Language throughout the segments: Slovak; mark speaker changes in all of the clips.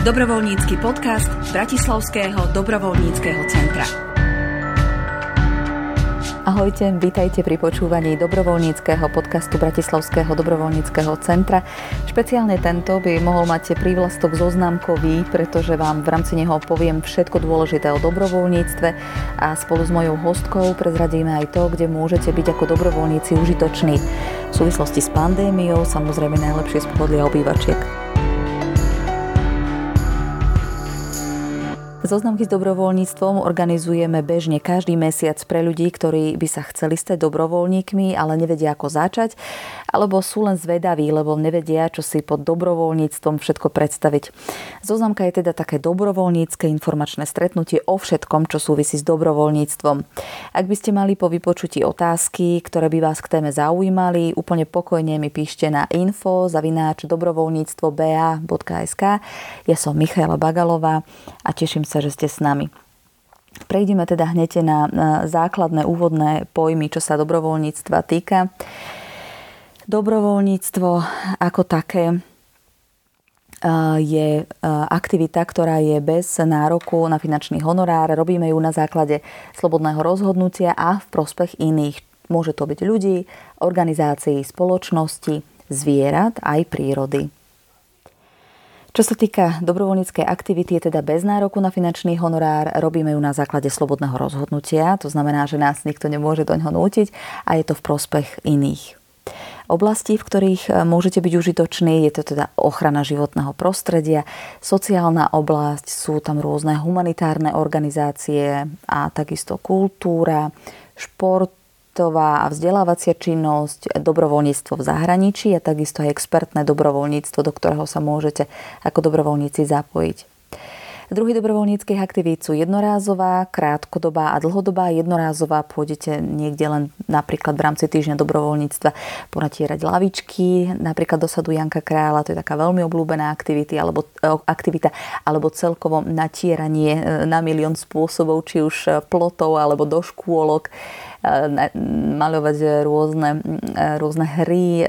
Speaker 1: Dobrovoľnícky podcast Bratislavského dobrovoľníckého centra.
Speaker 2: Ahojte, vítajte pri počúvaní dobrovoľníckého podcastu Bratislavského dobrovoľníckého centra. Špeciálne tento by mohol mať prívlastok zoznamkový, pretože vám v rámci neho poviem všetko dôležité o dobrovoľníctve a spolu s mojou hostkou prezradíme aj to, kde môžete byť ako dobrovoľníci užitoční. V súvislosti s pandémiou samozrejme najlepšie z pohodlia obývačiek. Zoznamky s dobrovoľníctvom organizujeme bežne každý mesiac pre ľudí, ktorí by sa chceli stať dobrovoľníkmi, ale nevedia ako začať, alebo sú len zvedaví, lebo nevedia, čo si pod dobrovoľníctvom všetko predstaviť. Zoznamka je teda také dobrovoľnícke informačné stretnutie o všetkom, čo súvisí s dobrovoľníctvom. Ak by ste mali po vypočutí otázky, ktoré by vás k téme zaujímali, úplne pokojne mi píšte na info zavináč dobrovoľníctvo.ba.sk. Ja som Michaela Bagalová a teším sa, že ste s nami. Prejdeme teda hneď na základné úvodné pojmy, čo sa dobrovoľníctva týka. Dobrovoľníctvo ako také je aktivita, ktorá je bez nároku na finančný honorár. Robíme ju na základe slobodného rozhodnutia a v prospech iných. Môže to byť ľudí, organizácií, spoločnosti, zvierat aj prírody. Čo sa týka dobrovoľníckej aktivity, je teda bez nároku na finančný honorár. Robíme ju na základe slobodného rozhodnutia, to znamená, že nás nikto nemôže do ňoho nútiť a je to v prospech iných. Oblasti, v ktorých e, môžete byť užitoční, je to teda ochrana životného prostredia, sociálna oblasť, sú tam rôzne humanitárne organizácie a takisto kultúra, šport, projektová a vzdelávacia činnosť, dobrovoľníctvo v zahraničí a takisto aj expertné dobrovoľníctvo, do ktorého sa môžete ako dobrovoľníci zapojiť. Druhy dobrovoľníckých aktivít sú jednorázová, krátkodobá a dlhodobá. Jednorázová pôjdete niekde len napríklad v rámci týždňa dobrovoľníctva ponatierať lavičky, napríklad do sadu Janka Krála, to je taká veľmi obľúbená aktivita, alebo, e, aktivita, alebo celkovo natieranie e, na milión spôsobov, či už plotov alebo do škôlok maľovať rôzne, rôzne hry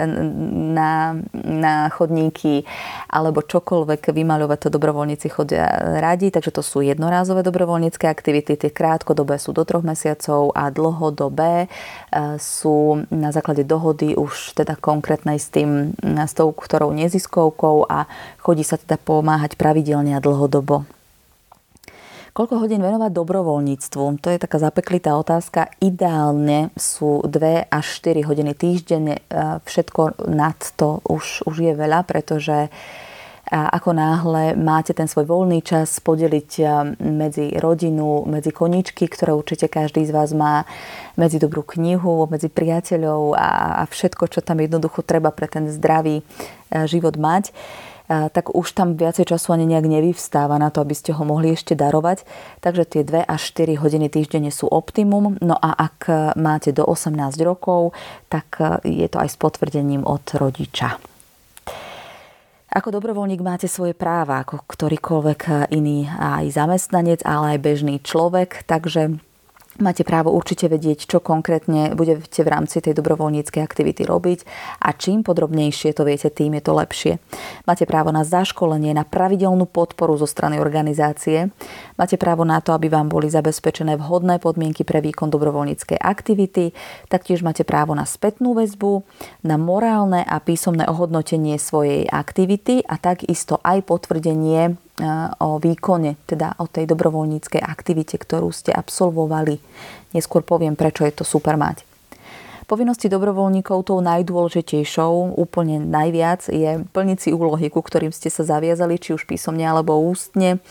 Speaker 2: na, na chodníky alebo čokoľvek vymaľovať to dobrovoľníci chodia radi, takže to sú jednorázové dobrovoľnícke aktivity, tie krátkodobé sú do troch mesiacov a dlhodobé e, sú na základe dohody už teda konkrétnej s tým, s tou ktorou neziskovkou a chodí sa teda pomáhať pravidelne a dlhodobo. Koľko hodín venovať dobrovoľníctvu? To je taká zapeklitá otázka. Ideálne sú 2 až 4 hodiny týždenne. Všetko nad to už, už je veľa, pretože ako náhle máte ten svoj voľný čas podeliť medzi rodinu, medzi koničky, ktoré určite každý z vás má, medzi dobrú knihu, medzi priateľov a, a všetko, čo tam jednoducho treba pre ten zdravý život mať, tak už tam viacej času ani nejak nevyvstáva na to, aby ste ho mohli ešte darovať. Takže tie 2 až 4 hodiny týždenne sú optimum. No a ak máte do 18 rokov, tak je to aj s potvrdením od rodiča. Ako dobrovoľník máte svoje práva, ako ktorýkoľvek iný aj zamestnanec, ale aj bežný človek, takže Máte právo určite vedieť, čo konkrétne budete v rámci tej dobrovoľníckej aktivity robiť a čím podrobnejšie to viete, tým je to lepšie. Máte právo na zaškolenie, na pravidelnú podporu zo strany organizácie. Máte právo na to, aby vám boli zabezpečené vhodné podmienky pre výkon dobrovoľníckej aktivity. Taktiež máte právo na spätnú väzbu, na morálne a písomné ohodnotenie svojej aktivity a takisto aj potvrdenie o výkone, teda o tej dobrovoľníckej aktivite, ktorú ste absolvovali. Neskôr poviem, prečo je to super mať. Povinnosti dobrovoľníkov tou najdôležitejšou, úplne najviac, je plniť si úlohy, ku ktorým ste sa zaviazali, či už písomne alebo ústne.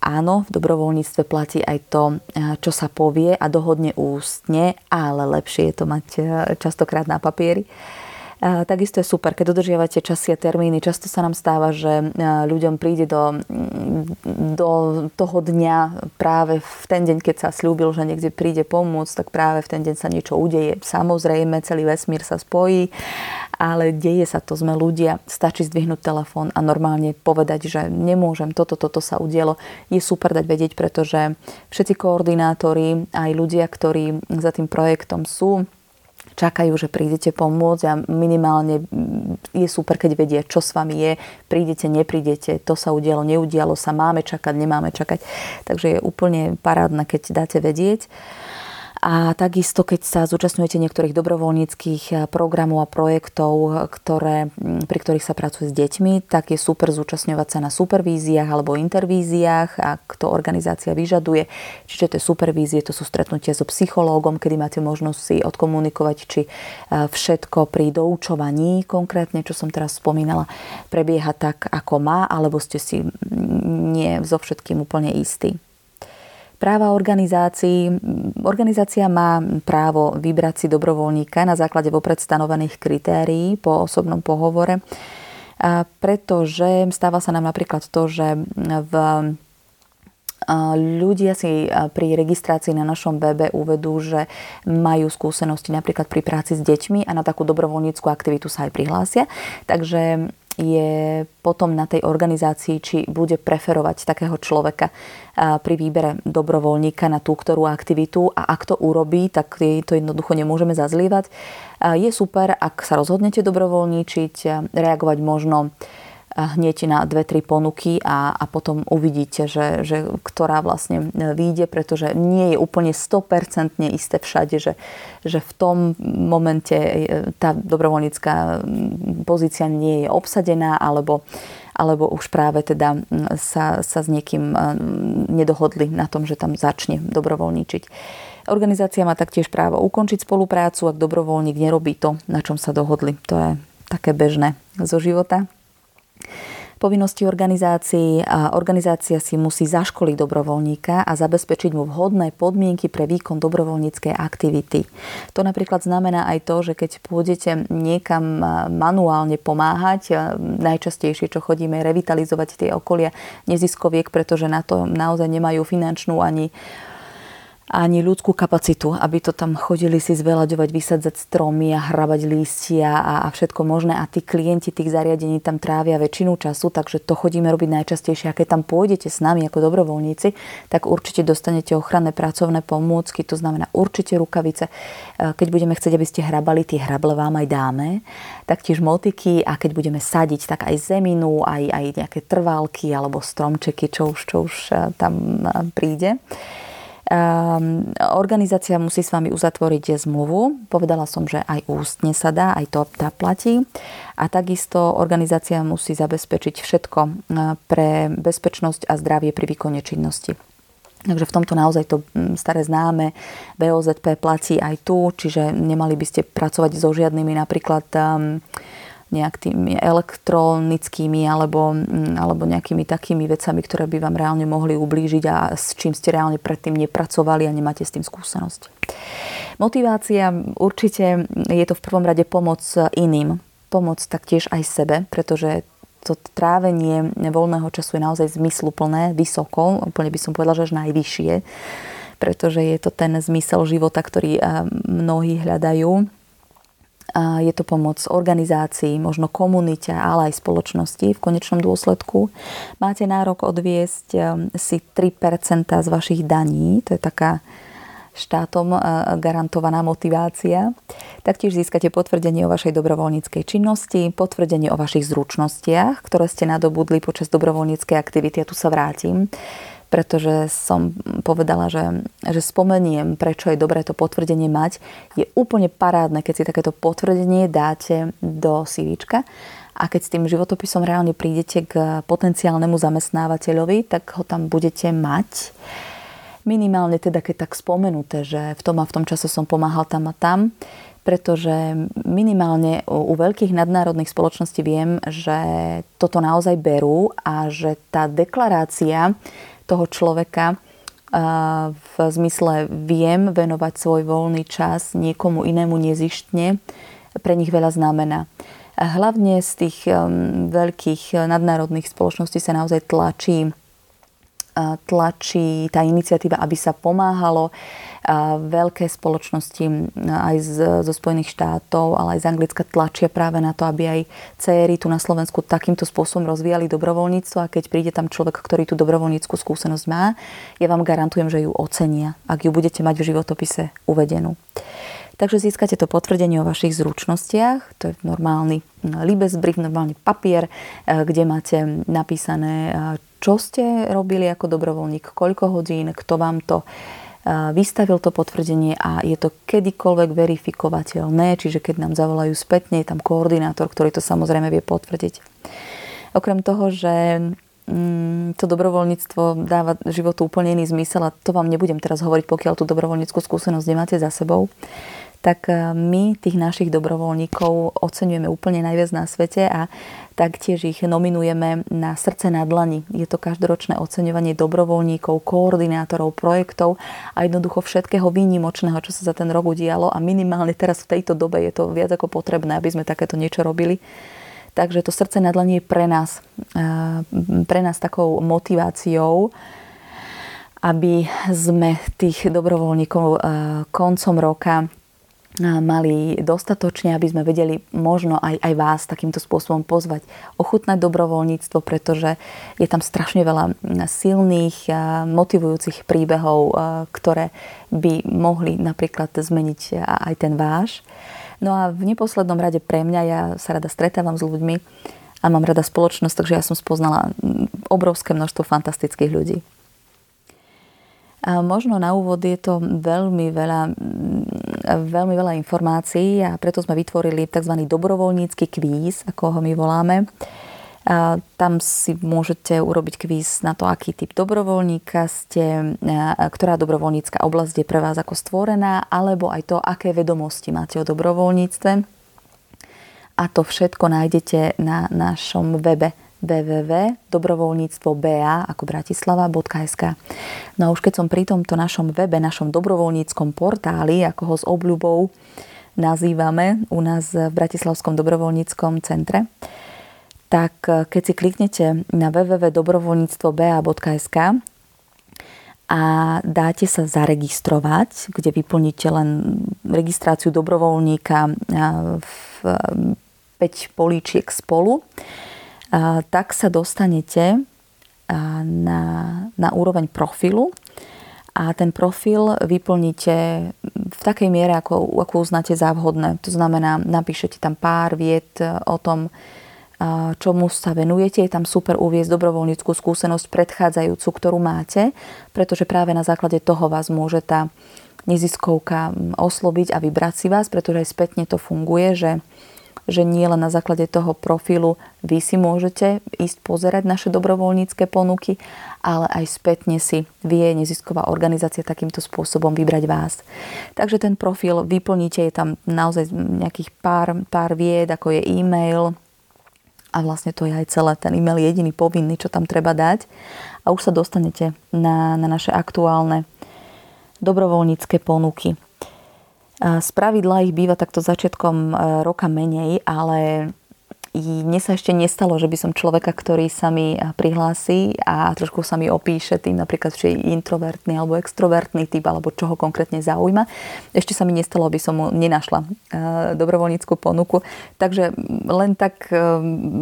Speaker 2: Áno, v dobrovoľníctve platí aj to, čo sa povie a dohodne ústne, ale lepšie je to mať častokrát na papieri. Takisto je super, keď dodržiavate časy a termíny. Často sa nám stáva, že ľuďom príde do, do toho dňa práve v ten deň, keď sa slúbil, že niekde príde pomôcť, tak práve v ten deň sa niečo udeje. Samozrejme, celý vesmír sa spojí, ale deje sa to, sme ľudia. Stačí zdvihnúť telefón a normálne povedať, že nemôžem, toto, toto sa udielo. Je super dať vedieť, pretože všetci koordinátori, aj ľudia, ktorí za tým projektom sú, čakajú, že prídete pomôcť a minimálne je super, keď vedia, čo s vami je, prídete, neprídete, to sa udialo, neudialo sa, máme čakať, nemáme čakať. Takže je úplne parádne, keď dáte vedieť. A takisto, keď sa zúčastňujete niektorých dobrovoľníckých eh, programov a projektov, ktoré, mm, pri ktorých sa pracuje s deťmi, tak je super zúčastňovať sa na supervíziách alebo intervíziách, ak to organizácia vyžaduje. Čiže tie supervízie, to sú stretnutia so psychológom, kedy máte možnosť si odkomunikovať, či eh, všetko pri doučovaní, konkrétne, čo som teraz spomínala, prebieha tak, ako má, alebo ste si mm, nie so všetkým úplne istí práva organizácií. Organizácia má právo vybrať si dobrovoľníka na základe vopred stanovených kritérií po osobnom pohovore, pretože stáva sa nám napríklad to, že v ľudia si pri registrácii na našom webe uvedú, že majú skúsenosti napríklad pri práci s deťmi a na takú dobrovoľníckú aktivitu sa aj prihlásia. Takže je potom na tej organizácii, či bude preferovať takého človeka pri výbere dobrovoľníka na tú ktorú aktivitu a ak to urobí, tak to jednoducho nemôžeme zazlievať. Je super, ak sa rozhodnete dobrovoľníčiť, reagovať možno hneď na dve, tri ponuky a, a potom uvidíte, že, že ktorá vlastne vyjde, pretože nie je úplne 100% isté všade, že, že v tom momente e, tá dobrovoľnícká pozícia nie je obsadená alebo, alebo už práve teda sa, sa s niekým nedohodli na tom, že tam začne dobrovoľníčiť. Organizácia má taktiež právo ukončiť spoluprácu, ak dobrovoľník nerobí to, na čom sa dohodli. To je také bežné zo života povinnosti organizácií organizácia si musí zaškoliť dobrovoľníka a zabezpečiť mu vhodné podmienky pre výkon dobrovoľníckej aktivity. To napríklad znamená aj to, že keď pôjdete niekam manuálne pomáhať, najčastejšie, čo chodíme, revitalizovať tie okolia neziskoviek, pretože na to naozaj nemajú finančnú ani ani ľudskú kapacitu, aby to tam chodili si zvelaďovať, vysadzať stromy a hrabať lístia a, a všetko možné. A tí klienti tých zariadení tam trávia väčšinu času, takže to chodíme robiť najčastejšie. A keď tam pôjdete s nami ako dobrovoľníci, tak určite dostanete ochranné pracovné pomôcky, to znamená určite rukavice. E, keď budeme chcieť, aby ste hrabali, tie hrable vám aj dáme. Taktiež motiky a keď budeme sadiť, tak aj zeminu, aj, aj nejaké trválky alebo stromčeky, čo už, čo už e, tam e, príde. Um, organizácia musí s vami uzatvoriť zmluvu. Povedala som, že aj ústne sa dá, aj to tá platí. A takisto organizácia musí zabezpečiť všetko e, pre bezpečnosť a zdravie pri výkone činnosti. Takže v tomto naozaj to staré známe BOZP platí aj tu, čiže nemali by ste pracovať so žiadnymi napríklad um, nejak tými elektronickými alebo, mm, alebo nejakými takými vecami, ktoré by vám reálne mohli ublížiť a s čím ste reálne predtým nepracovali a nemáte s tým skúsenosť. Motivácia určite je to v prvom rade pomoc iným, pomoc taktiež aj sebe, pretože to trávenie voľného času je naozaj zmysluplné, vysoko, úplne by som povedala, že až najvyššie, pretože je to ten zmysel života, ktorý eh, mnohí hľadajú je to pomoc organizácií, možno komunite, ale aj spoločnosti v konečnom dôsledku. Máte nárok odviesť um, si 3% z vašich daní, to je taká štátom uh, garantovaná motivácia. Taktiež získate potvrdenie o vašej dobrovoľníckej činnosti, potvrdenie o vašich zručnostiach, ktoré ste nadobudli počas dobrovoľníckej aktivity. A tu sa vrátim pretože som povedala, že, že spomeniem, prečo je dobré to potvrdenie mať. Je úplne parádne, keď si takéto potvrdenie dáte do CVčka a keď s tým životopisom reálne prídete k potenciálnemu zamestnávateľovi, tak ho tam budete mať. Minimálne teda, keď tak spomenuté, že v tom a v tom čase som pomáhal tam a tam, pretože minimálne u veľkých nadnárodných spoločností viem, že toto naozaj berú a že tá deklarácia toho človeka v zmysle viem venovať svoj voľný čas niekomu inému nezištne, pre nich veľa znamená. Hlavne z tých um, veľkých nadnárodných spoločností sa naozaj tlačí tlačí tá iniciatíva, aby sa pomáhalo veľké spoločnosti aj z, zo Spojených štátov, ale aj z Anglicka tlačia práve na to, aby aj céry tu na Slovensku takýmto spôsobom rozvíjali dobrovoľníctvo a keď príde tam človek, ktorý tú dobrovoľníckú skúsenosť má, ja vám garantujem, že ju ocenia, ak ju budete mať v životopise uvedenú. Takže získate to potvrdenie o vašich zručnostiach, to je normálny libesbrief, normálny papier, e, kde máte napísané, e, čo ste robili ako dobrovoľník, koľko hodín, kto vám to vystavil to potvrdenie a je to kedykoľvek verifikovateľné, čiže keď nám zavolajú spätne, je tam koordinátor, ktorý to samozrejme vie potvrdiť. Okrem toho, že mm, to dobrovoľníctvo dáva životu úplne iný zmysel a to vám nebudem teraz hovoriť, pokiaľ tú dobrovoľníckú skúsenosť nemáte za sebou tak e, my tých našich dobrovoľníkov oceňujeme úplne najviac na svete a taktiež ich nominujeme na srdce na dlani. Je to každoročné oceňovanie dobrovoľníkov, koordinátorov, projektov a jednoducho všetkého výnimočného, čo sa za ten rok udialo a minimálne teraz v tejto dobe je to viac ako potrebné, aby sme takéto niečo robili. Takže to srdce na dlani je pre nás, e, pre nás takou motiváciou, aby sme tých dobrovoľníkov e, koncom roka mali dostatočne, aby sme vedeli možno aj, aj vás takýmto spôsobom pozvať, ochutnať dobrovoľníctvo, pretože je tam strašne veľa silných, motivujúcich príbehov, ktoré by mohli napríklad zmeniť aj ten váš. No a v neposlednom rade pre mňa, ja sa rada stretávam s ľuďmi a mám rada spoločnosť, takže ja som spoznala obrovské množstvo fantastických ľudí. A možno na úvod je to veľmi veľa, veľmi veľa informácií a preto sme vytvorili tzv. dobrovoľnícky kvíz, ako ho my voláme. A tam si môžete urobiť kvíz na to, aký typ dobrovoľníka ste, ktorá dobrovoľnícka oblasť je pre vás ako stvorená, alebo aj to, aké vedomosti máte o dobrovoľníctve. A to všetko nájdete na našom webe www.dobrovoľníctvo.ba ako bratislava.sk No a už keď som pri tomto našom webe, našom dobrovoľníckom portáli, ako ho s obľubou nazývame u nás v Bratislavskom dobrovoľníckom centre, tak eh, keď si kliknete na www.dobrovoľníctvo.ba.sk a dáte sa zaregistrovať, kde vyplníte len registráciu dobrovoľníka v 5 políčiek spolu, tak sa dostanete na, na úroveň profilu a ten profil vyplníte v takej miere, ako, ako uznáte za vhodné. To znamená, napíšete tam pár viet o tom, čomu sa venujete. Je tam super uviezť dobrovoľníckú skúsenosť predchádzajúcu, ktorú máte, pretože práve na základe toho vás môže tá neziskovka osloviť a vybrať si vás, pretože aj spätne to funguje, že že nie len na základe toho profilu vy si môžete ísť pozerať naše dobrovoľnícke ponuky, ale aj spätne si vie nezisková organizácia takýmto spôsobom vybrať vás. Takže ten profil vyplníte, je tam naozaj nejakých pár, pár vied, ako je e-mail, a vlastne to je aj celé. Ten e-mail je jediný povinný, čo tam treba dať. A už sa dostanete na, na naše aktuálne dobrovoľnícke ponuky. Z pravidla ich býva takto začiatkom e, roka menej, ale mne sa ešte nestalo, že by som človeka, ktorý sa mi prihlási a trošku sa mi opíše tým napríklad, či je introvertný alebo extrovertný typ, alebo čo ho konkrétne zaujíma. Ešte sa mi nestalo, aby som mu nenašla e, dobrovoľníckú ponuku. Takže len tak e,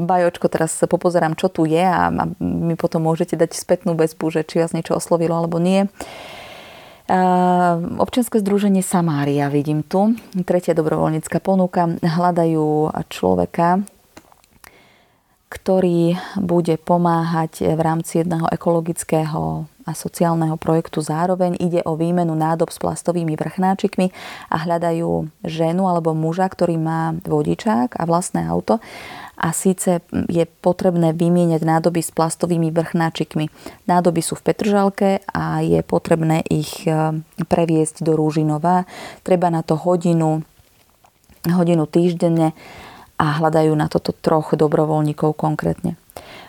Speaker 2: bajočko teraz popozerám, čo tu je a mi potom môžete dať spätnú väzbu, že či vás niečo oslovilo alebo nie. Občianske združenie Samária vidím tu. Tretia dobrovoľnícka ponuka. Hľadajú človeka, ktorý bude pomáhať v rámci jedného ekologického a sociálneho projektu zároveň. Ide o výmenu nádob s plastovými vrchnáčikmi a hľadajú ženu alebo muža, ktorý má vodičák a vlastné auto a síce je potrebné vymieňať nádoby s plastovými vrchnáčikmi. Nádoby sú v Petržalke a je potrebné ich e, previesť do Rúžinova. Treba na to hodinu, hodinu týždenne a hľadajú na toto troch dobrovoľníkov konkrétne.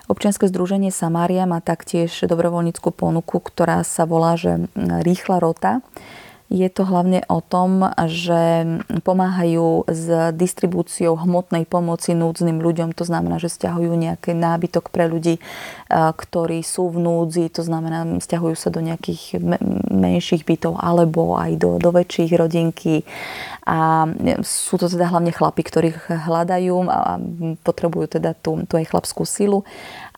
Speaker 2: Občianske združenie Samária má taktiež dobrovoľníckú ponuku, ktorá sa volá, že rýchla rota. Je to hlavne o tom, že pomáhajú s distribúciou hmotnej pomoci núdznym ľuďom. To znamená, že stiahujú nejaký nábytok pre ľudí, ktorí sú v núdzi. To znamená, stiahujú sa do nejakých menších bytov alebo aj do, do väčších rodinky. A sú to teda hlavne chlapi, ktorých hľadajú a potrebujú teda tú, tú aj chlapskú silu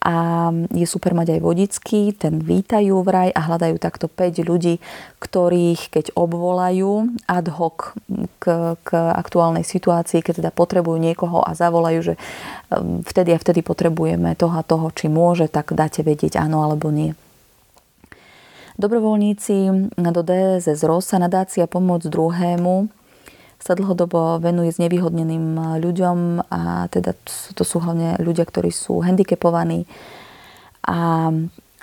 Speaker 2: a je super mať aj vodický, ten vítajú vraj a hľadajú takto 5 ľudí, ktorých keď obvolajú ad hoc k, k aktuálnej situácii, keď teda potrebujú niekoho a zavolajú, že um, vtedy a vtedy potrebujeme toho a toho, či môže, tak dáte vedieť áno alebo nie. Dobrovoľníci do DSS Rosa nadácia pomoc druhému sa dlhodobo venuje znevýhodneným ľuďom a teda to sú hlavne ľudia, ktorí sú handicapovaní a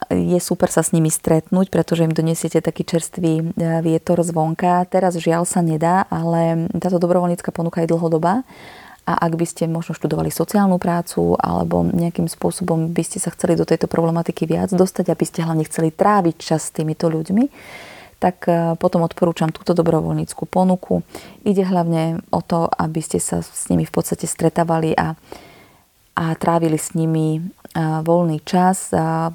Speaker 2: je super sa s nimi stretnúť, pretože im donesiete taký čerstvý e, vietor zvonka. Teraz žiaľ sa nedá, ale táto dobrovoľnícka ponuka je dlhodobá a ak by ste možno študovali sociálnu prácu alebo nejakým spôsobom by ste sa chceli do tejto problematiky viac dostať, aby ste hlavne chceli tráviť čas s týmito ľuďmi, tak e, potom odporúčam túto dobrovoľníckú ponuku. Ide hlavne o to, aby ste sa s nimi v podstate stretávali a, a trávili s nimi e, voľný čas. A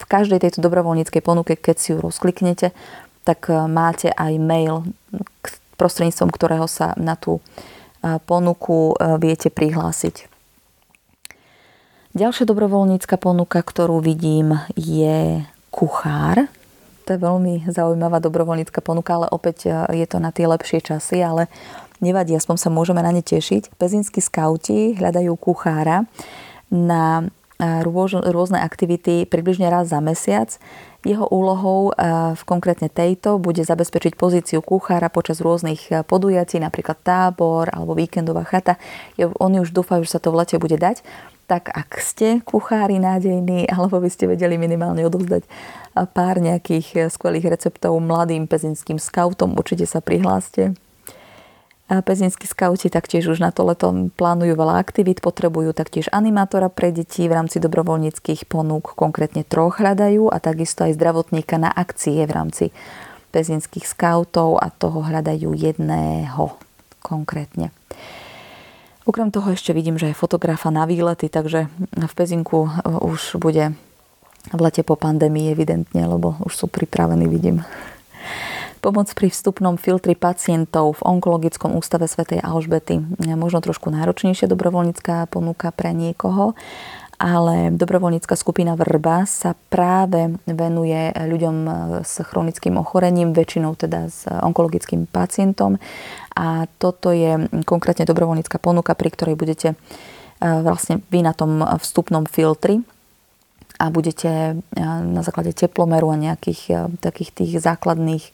Speaker 2: v každej tejto dobrovoľníckej ponuke, keď si ju rozkliknete, tak e, máte aj mail, prostredníctvom ktorého sa na tú ponuku viete prihlásiť. Ďalšia dobrovoľnícka ponuka, ktorú vidím, je kuchár to je veľmi zaujímavá dobrovoľnícka ponuka, ale opäť e, je to na tie lepšie časy, ale nevadí, aspoň sa môžeme na ne tešiť. Pezinskí skauti hľadajú kuchára na e, rôzne aktivity približne raz za mesiac. Jeho úlohou e, v konkrétne tejto bude zabezpečiť pozíciu kuchára počas rôznych podujatí, napríklad tábor alebo víkendová chata. Oni už dúfajú, že sa to v lete bude dať tak ak ste kuchári nádejní, alebo by ste vedeli minimálne odovzdať pár nejakých skvelých receptov mladým pezinským skautom, určite sa prihláste. A pezinskí skauti taktiež už na to leto plánujú veľa aktivít, potrebujú taktiež animátora pre deti v rámci dobrovoľníckých ponúk, konkrétne troch hľadajú a takisto aj zdravotníka na akcie v rámci pezinských skautov a toho hľadajú jedného konkrétne. Okrem toho ešte vidím, že je fotografa na výlety, takže v Pezinku už bude v lete po pandémii evidentne, lebo už sú pripravení, vidím. Pomoc pri vstupnom filtri pacientov v onkologickom ústave svätej Alžbety. Možno trošku náročnejšia dobrovoľnícká ponuka pre niekoho, ale dobrovoľnícka skupina Vrba sa práve venuje ľuďom s chronickým ochorením, väčšinou teda s onkologickým pacientom. A toto je konkrétne dobrovoľnícka ponuka, pri ktorej budete e, vlastne vy na tom vstupnom filtri a budete e, na základe teplomeru a nejakých e, takých tých základných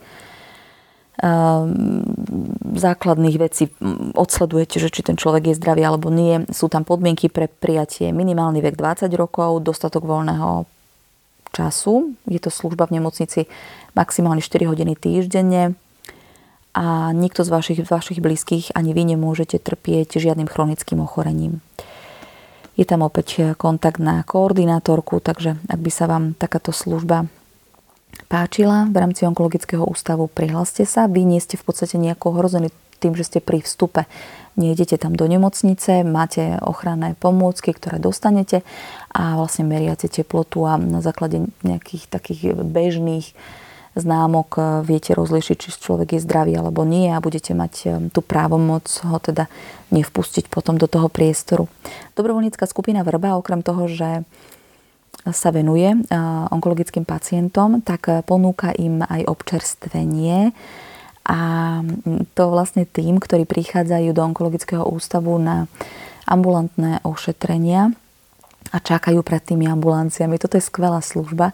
Speaker 2: základných vecí odsledujete, že či ten človek je zdravý alebo nie. Sú tam podmienky pre prijatie minimálny vek 20 rokov, dostatok voľného času. Je to služba v nemocnici maximálne 4 hodiny týždenne a nikto z vašich, vašich blízkych ani vy nemôžete trpieť žiadnym chronickým ochorením. Je tam opäť kontakt na koordinátorku, takže ak by sa vám takáto služba páčila v rámci onkologického ústavu, prihláste sa. Vy nie ste v podstate nejako ohrození tým, že ste pri vstupe. Nejdete tam do nemocnice, máte ochranné pomôcky, ktoré dostanete a vlastne meriate teplotu a na základe nejakých takých bežných známok e, viete rozlišiť, či človek je zdravý alebo nie a budete mať e, tú právomoc ho teda nevpustiť potom do toho priestoru. Dobrovoľnícka skupina Vrba, okrem toho, že sa venuje onkologickým pacientom, tak ponúka im aj občerstvenie a to vlastne tým, ktorí prichádzajú do onkologického ústavu na ambulantné ošetrenia a čakajú pred tými ambulanciami. Toto je skvelá služba,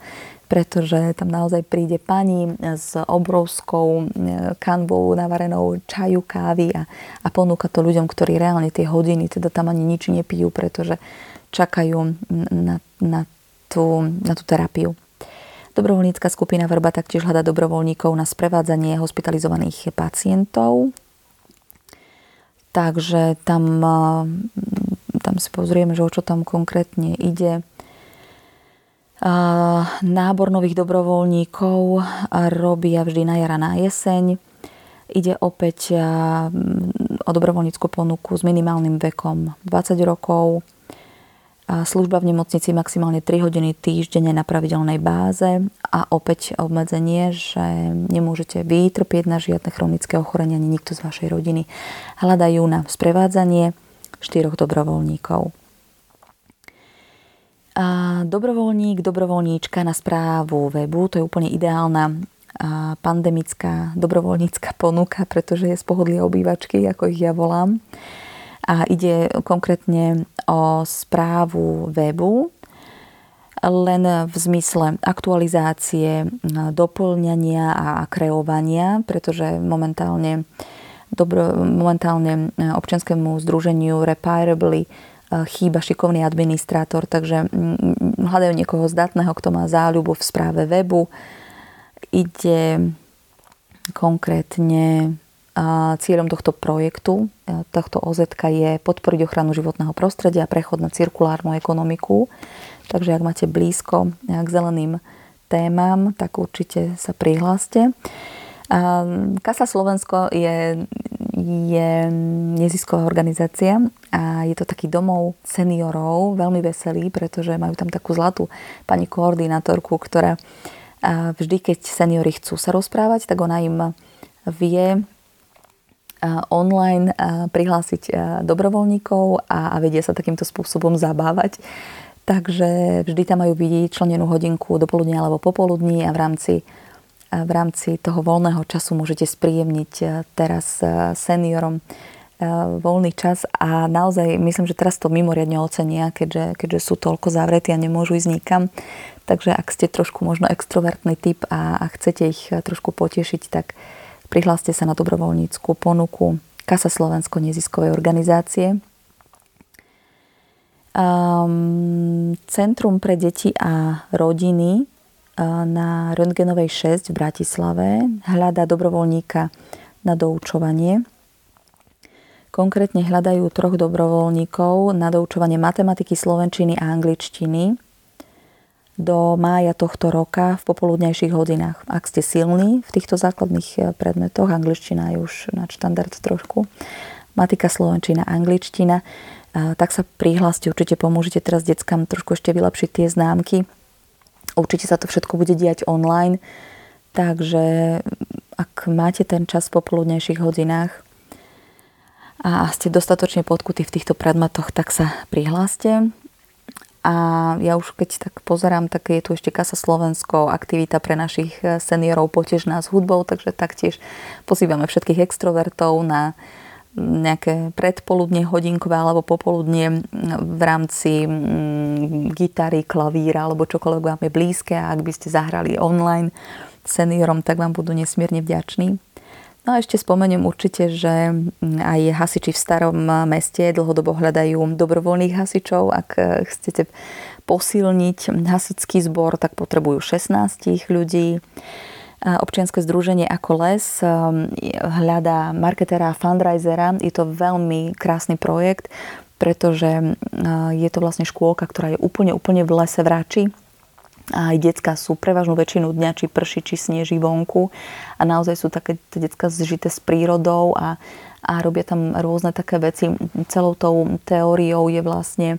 Speaker 2: pretože tam naozaj príde pani s obrovskou kanvou navarenou čaju, kávy a, a ponúka to ľuďom, ktorí reálne tie hodiny teda tam ani nič nepijú, pretože čakajú na, na tú, na tú terapiu. Dobrovoľnícka skupina Vrba taktiež hľada dobrovoľníkov na sprevádzanie hospitalizovaných pacientov. Takže tam, tam si pozrieme, že o čo tam konkrétne ide. Nábor nových dobrovoľníkov robia vždy na jara na jeseň. Ide opäť o dobrovoľníckú ponuku s minimálnym vekom 20 rokov. Služba v nemocnici maximálne 3 hodiny týždenne na pravidelnej báze a opäť obmedzenie, že nemôžete vytrpieť na žiadne chronické ochorenie ani nikto z vašej rodiny. Hľadajú na sprevádzanie štyroch dobrovoľníkov. A dobrovoľník, dobrovoľníčka na správu webu, to je úplne ideálna pandemická dobrovoľnícka ponuka, pretože je z pohodlia obývačky, ako ich ja volám. A ide konkrétne o správu webu, len v zmysle aktualizácie, doplňania a kreovania, pretože momentálne, dobro, momentálne občianskému združeniu Repairably chýba šikovný administrátor, takže mm, hľadajú niekoho zdatného, kto má záľubu v správe webu. Ide konkrétne cieľom tohto projektu, tohto OZ je podporiť ochranu životného prostredia a prechod na cirkulárnu ekonomiku. Takže ak máte blízko k zeleným témam, tak určite sa prihláste. Kasa Slovensko je, je nezisková organizácia a je to taký domov seniorov, veľmi veselý, pretože majú tam takú zlatú pani koordinátorku, ktorá vždy, keď seniori chcú sa rozprávať, tak ona im vie online prihlásiť dobrovoľníkov a, vedia sa takýmto spôsobom zabávať. Takže vždy tam majú členenú hodinku dopoludne alebo popoludní a v rámci v rámci toho voľného času môžete spríjemniť teraz seniorom voľný čas a naozaj myslím, že teraz to mimoriadne ocenia, keďže, keďže sú toľko zavretí a nemôžu ísť nikam. Takže ak ste trošku možno extrovertný typ a, a chcete ich trošku potešiť, tak prihláste sa na dobrovoľníckú ponuku Kasa Slovensko neziskovej organizácie. Um, Centrum pre deti a rodiny na Röntgenovej 6 v Bratislave hľadá dobrovoľníka na doučovanie. Konkrétne hľadajú troch dobrovoľníkov na doučovanie matematiky, slovenčiny a angličtiny do mája tohto roka v popoludnejších hodinách. Ak ste silní v týchto základných eh, predmetoch, angličtina je už na štandard trošku, matika, slovenčina, angličtina, eh, tak sa prihláste, určite pomôžete teraz deckám trošku ešte vylepšiť tie známky, Určite sa to všetko bude diať online, takže ak máte ten čas v popoludnejších hodinách a ste dostatočne podkutí v týchto predmetoch, tak sa prihláste. A ja už keď tak pozerám, tak je tu ešte Kasa Slovensko, aktivita pre našich seniorov Potež nás hudbou, takže taktiež pozývame všetkých extrovertov na nejaké predpoludne hodinkové alebo popoludne v rámci gitary, klavíra alebo čokoľvek vám je blízke a ak by ste zahrali online seniorom, tak vám budú nesmierne vďační. No a ešte spomeniem určite, že mm, aj hasiči v starom meste dlhodobo hľadajú dobrovoľných hasičov. Ak chcete posilniť hasičský zbor, tak potrebujú 16 ľudí občianske združenie ako Les um, hľadá marketera a fundraisera. Je to veľmi krásny projekt, pretože uh, je to vlastne škôlka, ktorá je úplne, úplne v lese v Rači. Aj decka sú prevažnú väčšinu dňa, či prší, či sneží vonku. A naozaj sú také decka zžité s prírodou a, a robia tam rôzne také veci. Celou tou teóriou je vlastne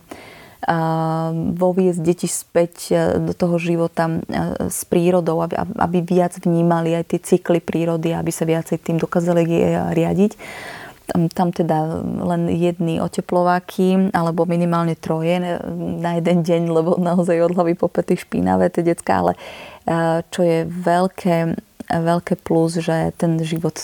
Speaker 2: voviesť deti späť e, do toho života e, s prírodou, aby, aby viac vnímali aj tie cykly prírody, aby sa viacej tým dokázali riadiť. Tam, tam teda len jedny oteplováky, alebo minimálne troje na jeden deň, lebo naozaj od hlavy po pety špinavé tie detská, ale e, čo je veľké, veľké plus, že ten život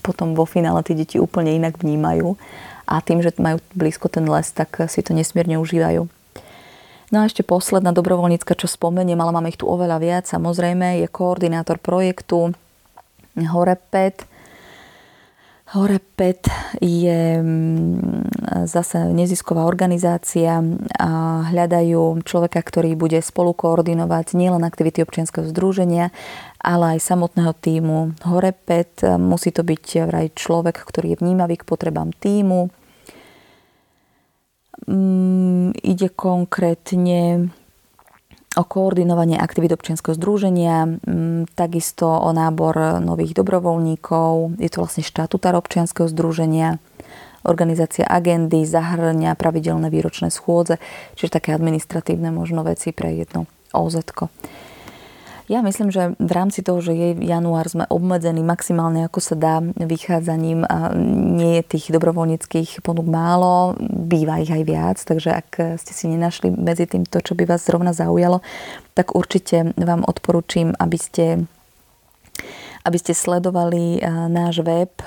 Speaker 2: potom vo finále tie deti úplne inak vnímajú a tým, že majú blízko ten les, tak si to nesmierne užívajú. No a ešte posledná dobrovoľnícka, čo spomeniem, ale máme ich tu oveľa viac, samozrejme, je koordinátor projektu Horepet. Horepet je mm, zase nezisková organizácia a hľadajú človeka, ktorý bude spolu koordinovať nielen aktivity občianského združenia, ale aj samotného týmu. Horepet musí to byť vraj človek, ktorý je vnímavý k potrebám týmu, Mm, ide konkrétne o koordinovanie aktivít občianského združenia, takisto o nábor nových dobrovoľníkov. Je to vlastne štatutár občianského združenia, organizácia agendy, zahrňa pravidelné výročné schôdze, čiže také administratívne možno veci pre jedno OZ. Ja myslím, že v rámci toho, že je január, sme obmedzení maximálne ako sa dá vychádzaním a nie je tých dobrovoľníckých ponúk málo, býva ich aj viac, takže ak ste si nenašli medzi tým to, čo by vás zrovna zaujalo, tak určite vám odporúčam, aby ste aby ste sledovali eh, náš web eh,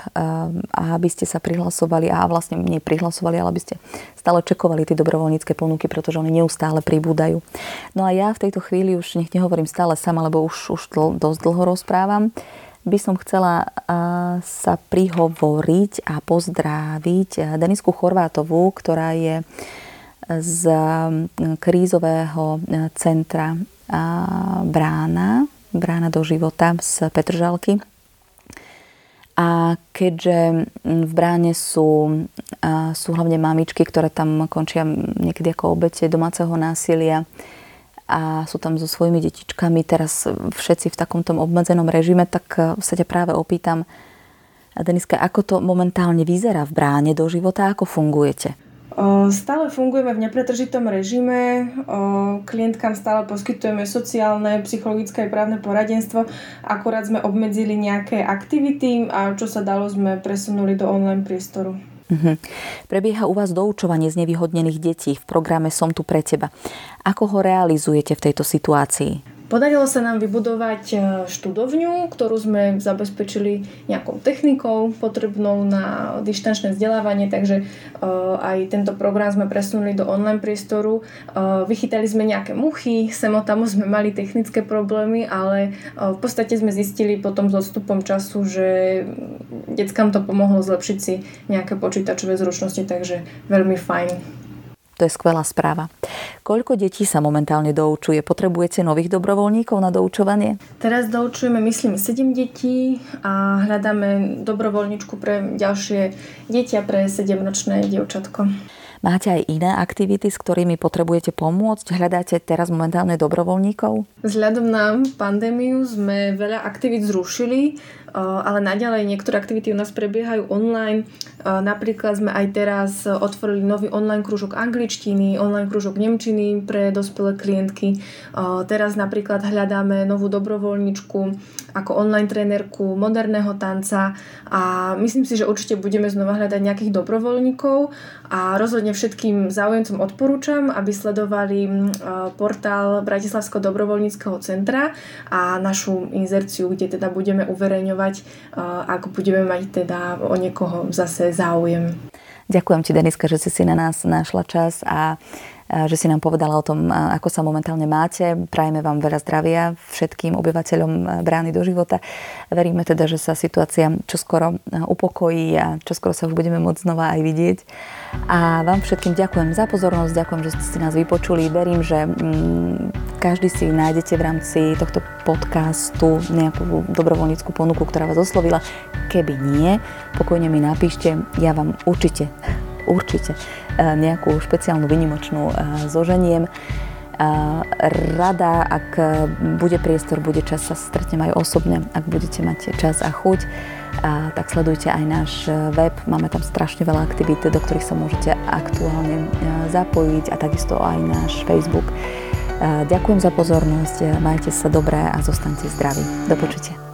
Speaker 2: a aby ste sa prihlasovali a vlastne nie prihlasovali, ale aby ste stále čekovali tie dobrovoľnícke ponuky, pretože oni neustále pribúdajú. No a ja v tejto chvíli už nech nehovorím stále sama, lebo už, už dl- dosť dlho rozprávam, by som chcela eh, sa prihovoriť a pozdraviť Denisku Chorvátovú, ktorá je z krízového centra Brána Brána do života z Petržalky. A keďže v bráne sú, sú hlavne mamičky, ktoré tam končia niekedy ako obete domáceho násilia a sú tam so svojimi detičkami teraz všetci v takomto obmedzenom režime, tak sa ťa práve opýtam, Deniska, ako to momentálne vyzerá v bráne do života, ako fungujete?
Speaker 3: Stále fungujeme v nepretržitom režime, klientkám stále poskytujeme sociálne, psychologické a právne poradenstvo, akurát sme obmedzili nejaké aktivity a čo sa dalo sme presunuli do online priestoru. Uh-huh.
Speaker 2: Prebieha u vás doučovanie z nevyhodnených detí v programe Som tu pre teba. Ako ho realizujete v tejto situácii?
Speaker 3: Podarilo sa nám vybudovať e, študovňu, ktorú sme zabezpečili nejakou technikou potrebnou na dištančné vzdelávanie, takže e, aj tento program sme presunuli do online priestoru. E, vychytali sme nejaké muchy, tam sme mali technické problémy, ale v podstate sme zistili potom s odstupom času, že deckám to pomohlo zlepšiť si nejaké počítačové zručnosti, takže veľmi fajn.
Speaker 2: To je skvelá správa. Koľko detí sa momentálne doučuje? Potrebujete nových dobrovoľníkov na doučovanie?
Speaker 3: Teraz doučujeme, myslím, 7 detí a hľadáme dobrovoľničku pre ďalšie deti a pre 7-ročné dievčatko.
Speaker 2: Máte aj iné aktivity, s ktorými potrebujete pomôcť? Hľadáte teraz momentálne dobrovoľníkov?
Speaker 3: Vzhľadom na pandémiu sme veľa aktivít zrušili, ale naďalej niektoré aktivity u nás prebiehajú online. Napríklad sme aj teraz otvorili nový online krúžok angličtiny, online krúžok nemčiny pre dospelé klientky. Teraz napríklad hľadáme novú dobrovoľničku ako online trénerku moderného tanca a myslím si, že určite budeme znova hľadať nejakých dobrovoľníkov a rozhodne všetkým záujemcom odporúčam, aby sledovali portál Bratislavského dobrovoľníckého centra a našu inzerciu, kde teda budeme uverejňovať, ak budeme mať teda o niekoho zase záujem.
Speaker 2: Ďakujem ti, Deniska, že si si na nás našla čas a že si nám povedala o tom, ako sa momentálne máte. Prajeme vám veľa zdravia všetkým obyvateľom brány do života. Veríme teda, že sa situácia čoskoro upokojí a čoskoro sa už budeme môcť znova aj vidieť. A vám všetkým ďakujem za pozornosť, ďakujem, že ste nás vypočuli. Verím, že mm, každý si nájdete v rámci tohto podcastu nejakú dobrovoľníckú ponuku, ktorá vás oslovila. Keby nie, pokojne mi napíšte, ja vám určite určite e, nejakú špeciálnu vynimočnú e, zoženiem. E, rada, ak bude priestor, bude čas, sa stretnem aj osobne, ak budete mať čas a chuť. Tak sledujte aj náš web, máme tam strašne veľa aktivít, do ktorých sa môžete aktuálne zapojiť a takisto aj náš Facebook. Ďakujem za pozornosť, majte sa dobré a zostaňte zdraví. Do počutia.